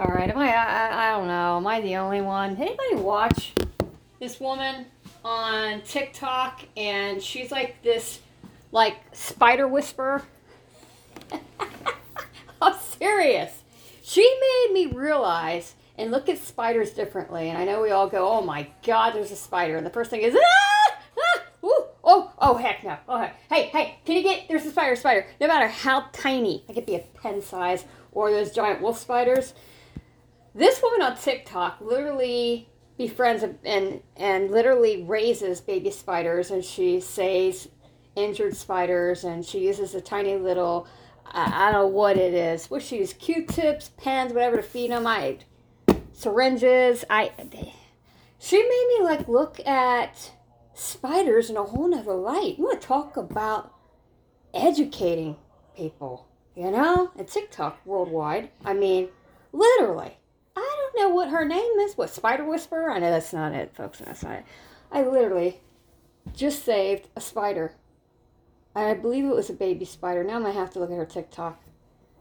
All right, am I, I? I don't know. Am I the only one? Did Anybody watch this woman on TikTok? And she's like this, like spider whisperer. I'm serious. She made me realize and look at spiders differently. And I know we all go, "Oh my God, there's a spider!" And the first thing is, ah, ah, oh, oh, heck no. Oh, hey, hey, can you get? There's a spider, spider. No matter how tiny, it could be a pen size or those giant wolf spiders this woman on TikTok literally befriends and and literally raises baby spiders, and she saves injured spiders, and she uses a tiny little I, I don't know what it is. What she uses Q-tips, pens, whatever to feed them. I syringes. I she made me like look at spiders in a whole nother light. You want to talk about educating people, you know, and TikTok worldwide. I mean, literally know what her name is. What, Spider Whisperer? I know that's not it, folks. That's not it. I literally just saved a spider. I believe it was a baby spider. Now I'm going to have to look at her TikTok.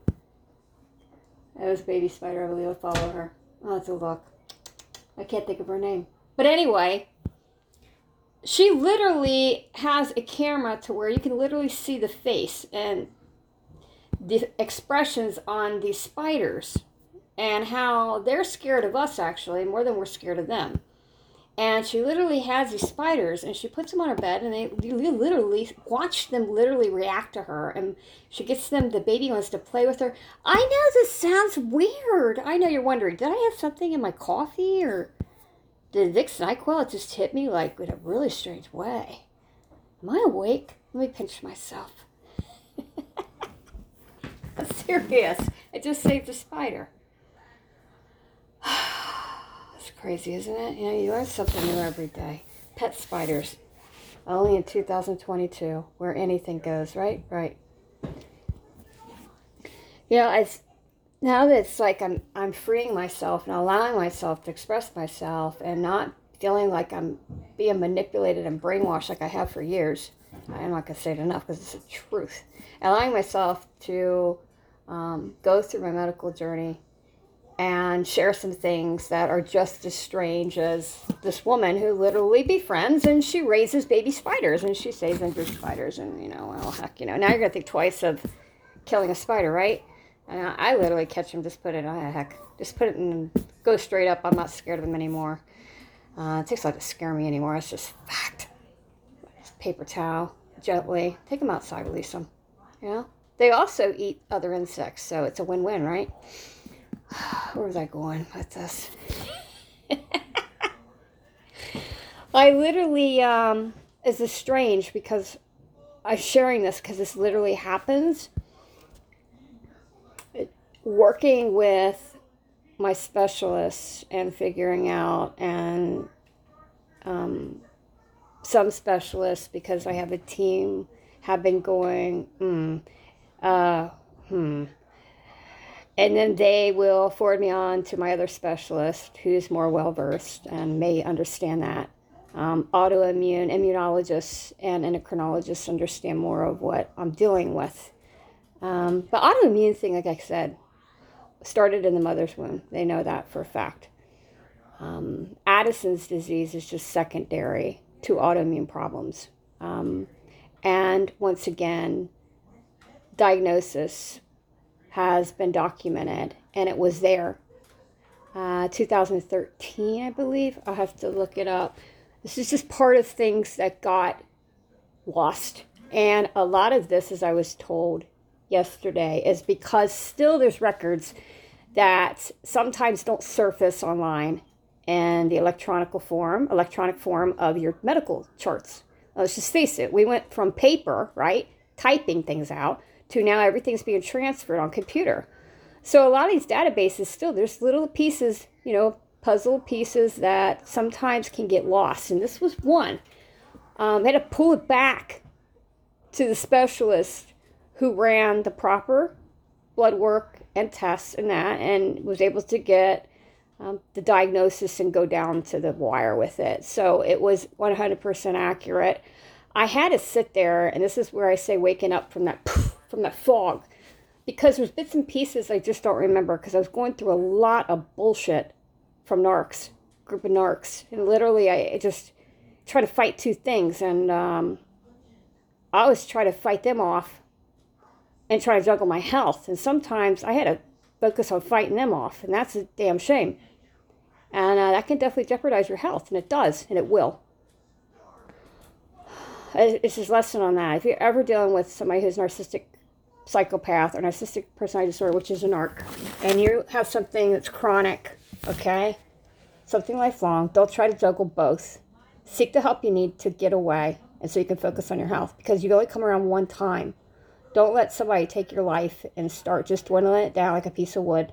It was baby spider. I believe I follow her. Oh, let's a look. I can't think of her name. But anyway, she literally has a camera to where you can literally see the face and the expressions on these spiders and how they're scared of us actually more than we're scared of them. And she literally has these spiders and she puts them on her bed and they literally watch them literally react to her and she gets them the baby wants to play with her. I know this sounds weird. I know you're wondering, did I have something in my coffee or did Vicks NyQuil just hit me like in a really strange way? Am I awake? Let me pinch myself. I'm serious. I just saved a spider. It's crazy, isn't it? You know, you learn something new every day. Pet spiders. Only in 2022, where anything goes, right? Right. You know, it's now that it's like I'm I'm freeing myself and allowing myself to express myself and not feeling like I'm being manipulated and brainwashed like I have for years. I'm not gonna say it enough because it's the truth. Allowing myself to um, go through my medical journey and share some things that are just as strange as this woman who literally befriends and she raises baby spiders and she saves injured spiders and you know well heck you know now you're gonna think twice of killing a spider right? And I literally catch them just put it oh heck just put it and go straight up. I'm not scared of them anymore. Uh, it takes a lot to scare me anymore. It's just fact. Paper towel gently. Take them outside release them you know? They also eat other insects so it's a win-win right where was I going with this? I literally, um, this is strange because I'm sharing this because this literally happens. working with my specialists and figuring out, and um, some specialists, because I have a team, have been going, mm, uh, hmm and then they will forward me on to my other specialist who's more well versed and may understand that. Um, autoimmune immunologists and endocrinologists understand more of what I'm dealing with. Um, the autoimmune thing, like I said, started in the mother's womb. They know that for a fact. Um, Addison's disease is just secondary to autoimmune problems. Um, and once again, diagnosis has been documented, and it was there. Uh, 2013, I believe. I'll have to look it up. This is just part of things that got lost. And a lot of this, as I was told yesterday, is because still there's records that sometimes don't surface online in the electronic form, electronic form of your medical charts. Let's just face it, we went from paper, right, typing things out, to now everything's being transferred on computer. So a lot of these databases still there's little pieces, you know, puzzle pieces that sometimes can get lost, and this was one. Um, I had to pull it back to the specialist who ran the proper blood work and tests and that, and was able to get um, the diagnosis and go down to the wire with it. So it was 100% accurate. I had to sit there, and this is where I say waking up from that from that fog because there's bits and pieces I just don't remember because I was going through a lot of bullshit from narcs, group of narcs, and literally I just try to fight two things, and um, I always try to fight them off and try to juggle my health, and sometimes I had to focus on fighting them off, and that's a damn shame, and uh, that can definitely jeopardize your health, and it does, and it will. It's just lesson on that. If you're ever dealing with somebody who's narcissistic psychopath or narcissistic personality disorder, which is an arc, and you have something that's chronic, okay, something lifelong, don't try to juggle both. Seek the help you need to get away and so you can focus on your health because you only come around one time. Don't let somebody take your life and start just dwindling it down like a piece of wood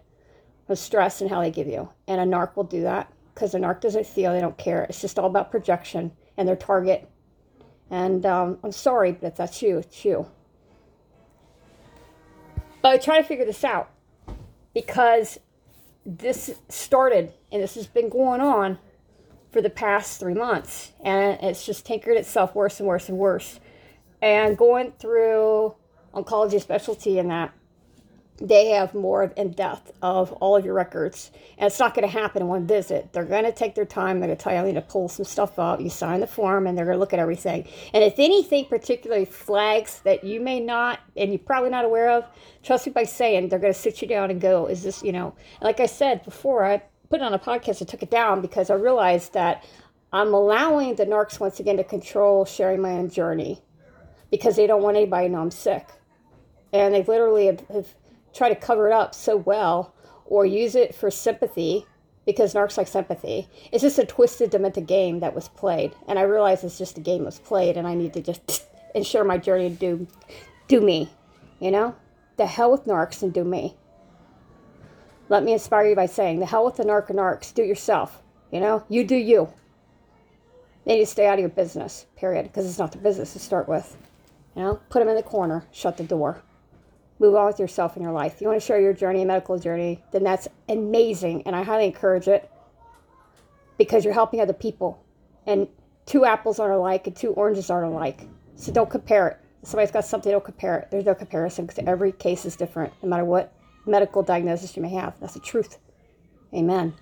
with stress and how they give you. And a narc will do that because a narc doesn't feel, they don't care. It's just all about projection and their target. And um, I'm sorry, but if that's you, it's you. I try to figure this out because this started and this has been going on for the past three months and it's just tinkered itself worse and worse and worse. And going through oncology specialty and that they have more in depth of all of your records. And it's not going to happen in one visit. They're going to take their time. They're going to tell you, I need to pull some stuff up. You sign the form and they're going to look at everything. And if anything particularly flags that you may not, and you're probably not aware of, trust me by saying they're going to sit you down and go, is this, you know, like I said before, I put it on a podcast, I took it down because I realized that I'm allowing the narcs once again to control sharing my own journey because they don't want anybody to know I'm sick. And they literally have, have try to cover it up so well or use it for sympathy because narcs like sympathy. It's just a twisted, demented game that was played. And I realize it's just a game that was played and I need to just ensure my journey to do, do me, you know? The hell with narcs and do me. Let me inspire you by saying, the hell with the narc and narcs, do yourself. You know, you do you. They need to stay out of your business, period, because it's not the business to start with. You know, put them in the corner, shut the door move on with yourself in your life. If you want to share your journey, a medical journey, then that's amazing. And I highly encourage it because you're helping other people. And two apples aren't alike and two oranges aren't alike. So don't compare it. If somebody's got something, don't compare it. There's no comparison because every case is different, no matter what medical diagnosis you may have. That's the truth. Amen.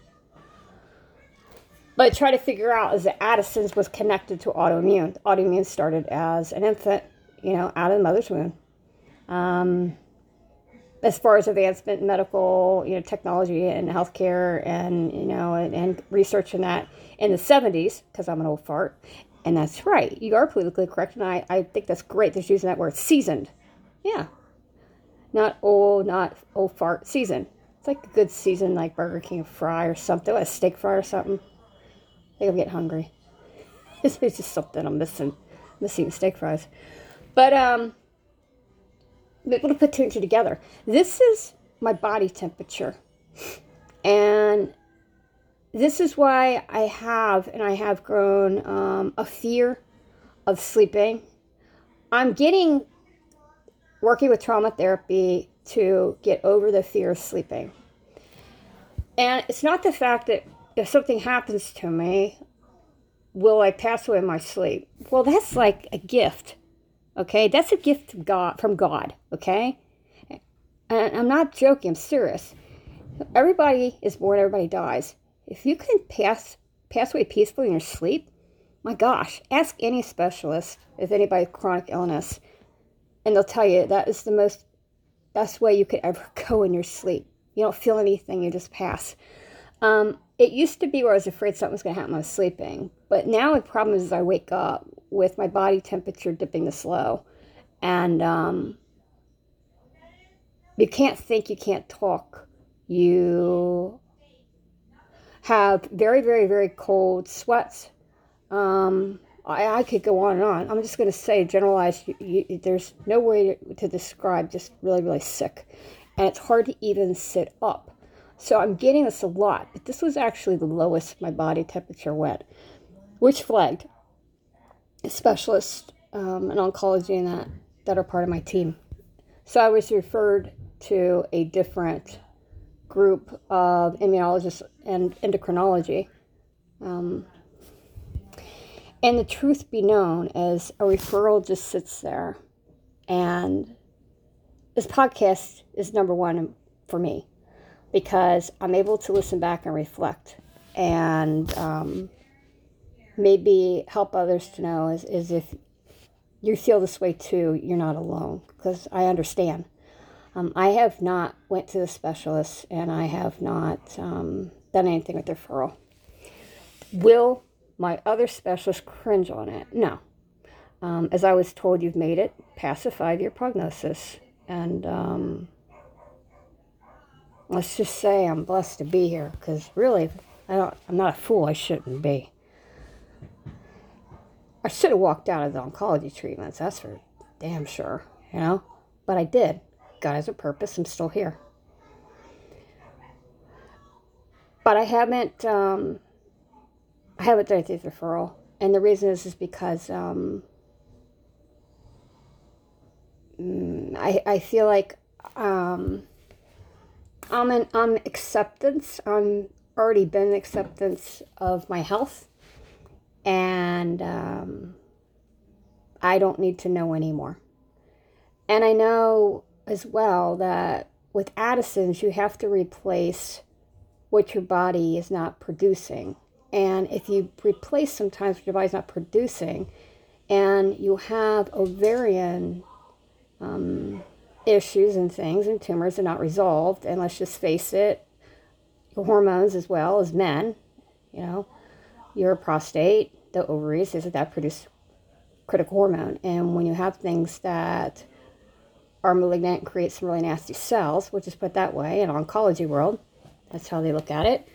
But try to figure out is that Addison's was connected to autoimmune. Autoimmune started as an infant, you know, out of the mother's womb. Um, as far as advancement in medical, you know, technology and healthcare and, you know, and, and research in that in the 70s, because I'm an old fart. And that's right. You are politically correct. And I, I think that's great that you're using that word seasoned. Yeah. Not old, not old fart, seasoned. It's like a good season, like Burger King fry or something, a steak fry or something. I think I'm getting hungry. it's just something I'm missing. missing steak fries. But, um, able to put two and two together. This is my body temperature. And this is why I have, and I have grown um, a fear of sleeping. I'm getting, working with trauma therapy to get over the fear of sleeping. And it's not the fact that if something happens to me, will I pass away in my sleep? Well, that's like a gift. Okay, that's a gift God. From God. Okay, and I'm not joking. I'm serious. Everybody is born. Everybody dies. If you can pass pass away peacefully in your sleep, my gosh, ask any specialist if anybody with chronic illness, and they'll tell you that is the most best way you could ever go in your sleep. You don't feel anything. You just pass. Um, it used to be where I was afraid something was going to happen when I was sleeping, but now the problem is I wake up with my body temperature dipping this low. And um, you can't think, you can't talk. You have very, very, very cold sweats. Um, I, I could go on and on. I'm just going to say, generalized, you, you, there's no way to, to describe just really, really sick. And it's hard to even sit up. So I'm getting this a lot, but this was actually the lowest my body temperature went, which flagged specialists um, in oncology and that that are part of my team. So I was referred to a different group of immunologists and endocrinology. Um, and the truth be known is a referral just sits there and this podcast is number one for me because I'm able to listen back and reflect and um, maybe help others to know is, is if you feel this way too, you're not alone because I understand. Um, I have not went to the specialist and I have not um, done anything with referral. Will my other specialist cringe on it? No. Um, as I was told, you've made it past a five-year prognosis, and um, let's just say I'm blessed to be here because really, I don't, I'm not a fool. I shouldn't be. I should have walked out of the oncology treatments. That's for damn sure, you know. But I did. God has a purpose. I'm still here. But I haven't. Um, I haven't done a tooth referral, and the reason is is because um, mm, I I feel like um, I'm in I'm acceptance. I'm already been acceptance of my health and um, I don't need to know anymore. And I know as well that with Addison's, you have to replace what your body is not producing. And if you replace sometimes what your body's not producing, and you have ovarian um, issues and things and tumors are not resolved, and let's just face it, your hormones as well as men, you know, your prostate, the ovaries, is that that produce critical hormone. And when you have things that are malignant create some really nasty cells, which is put that way in oncology world, that's how they look at it.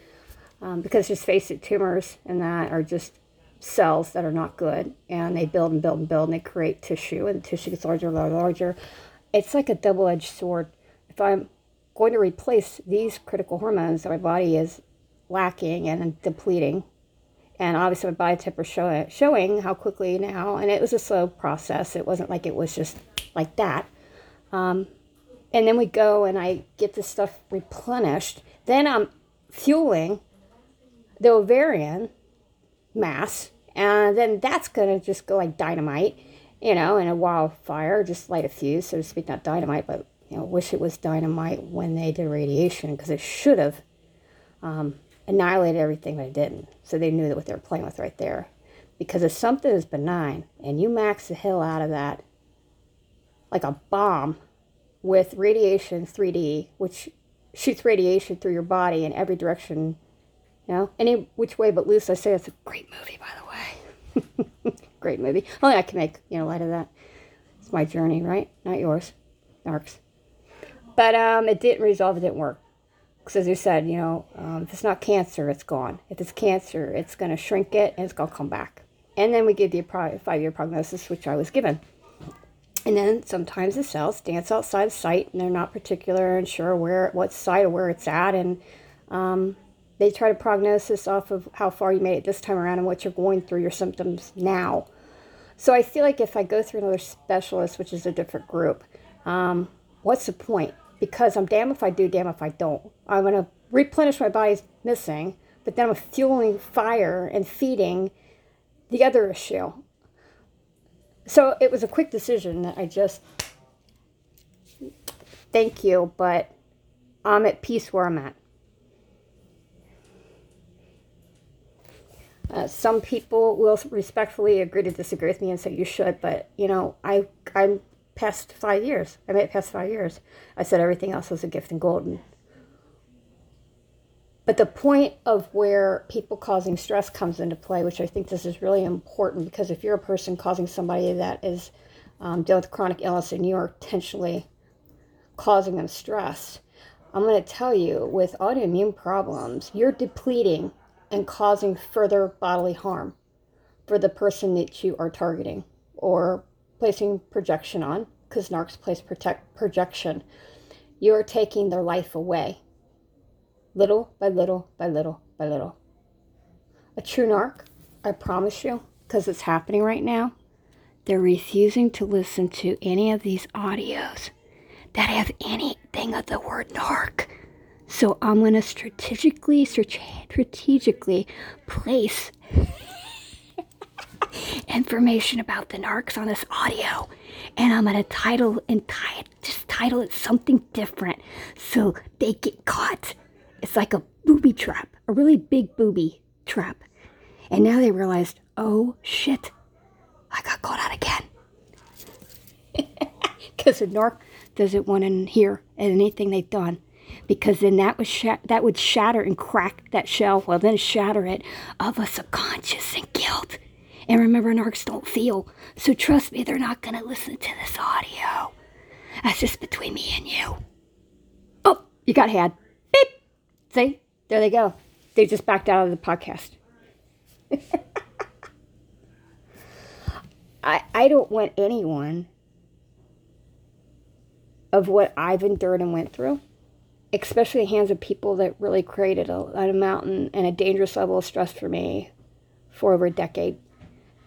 Um, because just face it, tumors and that are just cells that are not good, and they build and build and build, and they create tissue, and the tissue gets larger and larger, larger. It's like a double-edged sword. If I'm going to replace these critical hormones that my body is lacking and depleting and obviously my body temper show, showing how quickly now and it was a slow process. It wasn't like it was just like that. Um, and then we go and i get this stuff replenished. Then i'm fueling the ovarian mass and then that's going to just go like dynamite you know in a wildfire just light a fuse so to speak. Not dynamite but you know wish it was dynamite when they did radiation because it should have um, annihilated everything, but it didn't. So they knew that what they were playing with right there. Because if something is benign and you max the hell out of that, like a bomb with radiation 3D, which shoots radiation through your body in every direction, you know, any which way but loose. I say it's a great movie, by the way. great movie. Only I can make, you know, light of that. It's my journey, right? Not yours. Narcs. But um, it didn't resolve, it didn't work. Because as you said, you know, um, if it's not cancer, it's gone. If it's cancer, it's going to shrink it and it's going to come back. And then we give the five-year prognosis, which I was given. And then sometimes the cells dance outside the site and they're not particular and sure where, what site or where it's at. And um, they try to prognosis off of how far you made it this time around and what you're going through, your symptoms now. So I feel like if I go through another specialist, which is a different group, um, what's the point? Because I'm damn if I do, damn if I don't. I'm going to replenish my body's missing, but then I'm fueling fire and feeding the other issue. So it was a quick decision that I just, thank you, but I'm at peace where I'm at. Uh, some people will respectfully agree to disagree with me and say you should, but you know, I I'm past five years. I made it past five years. I said everything else was a gift and golden. But the point of where people causing stress comes into play, which I think this is really important because if you're a person causing somebody that is um, dealing with chronic illness and you're intentionally causing them stress, I'm going to tell you with autoimmune problems, you're depleting and causing further bodily harm for the person that you are targeting or placing projection on, because narcs place protect projection, you are taking their life away. Little by little by little by little. A true narc, I promise you, because it's happening right now, they're refusing to listen to any of these audios that have anything of the word narc. So I'm going to strategically, strategically place information about the narcs on this audio, and I'm gonna title and tie just title it something different so they get caught. It's like a booby trap, a really big booby trap. And now they realized, oh shit, I got caught out again. Because the narc doesn't want to hear anything they've done. Because then that, sha- that would shatter and crack that shell, well, then shatter it of a subconscious and guilt. And remember, narcs don't feel. So trust me, they're not going to listen to this audio. That's just between me and you. Oh, you got had. Beep. See? There they go. They just backed out of the podcast. I, I don't want anyone of what I've endured and went through, especially the hands of people that really created a, a mountain and a dangerous level of stress for me for over a decade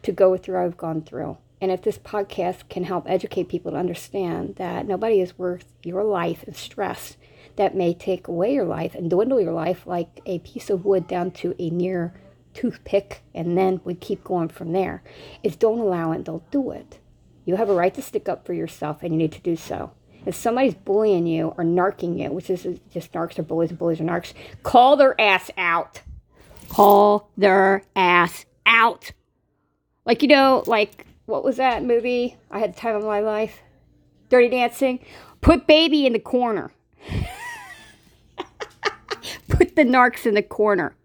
to go through I've gone through. And if this podcast can help educate people to understand that nobody is worth your life and stress that may take away your life and dwindle your life like a piece of wood down to a near toothpick, and then we keep going from there, is don't allow it, don't do it. You have a right to stick up for yourself, and you need to do so. If somebody's bullying you or narking you, which is just narcs or bullies, and bullies or narcs, call their ass out. Call their ass out. Like, you know, like, what was that movie? I had the time of my life. Dirty Dancing. Put baby in the corner. Put the narcs in the corner.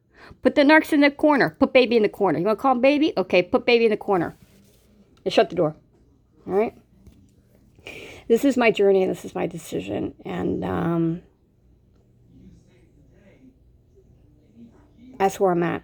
Put the narcs in the corner. Put baby in the corner. You want to call him baby? Okay, put baby in the corner. And shut the door. All right? This is my journey and this is my decision. And um, that's where I'm at.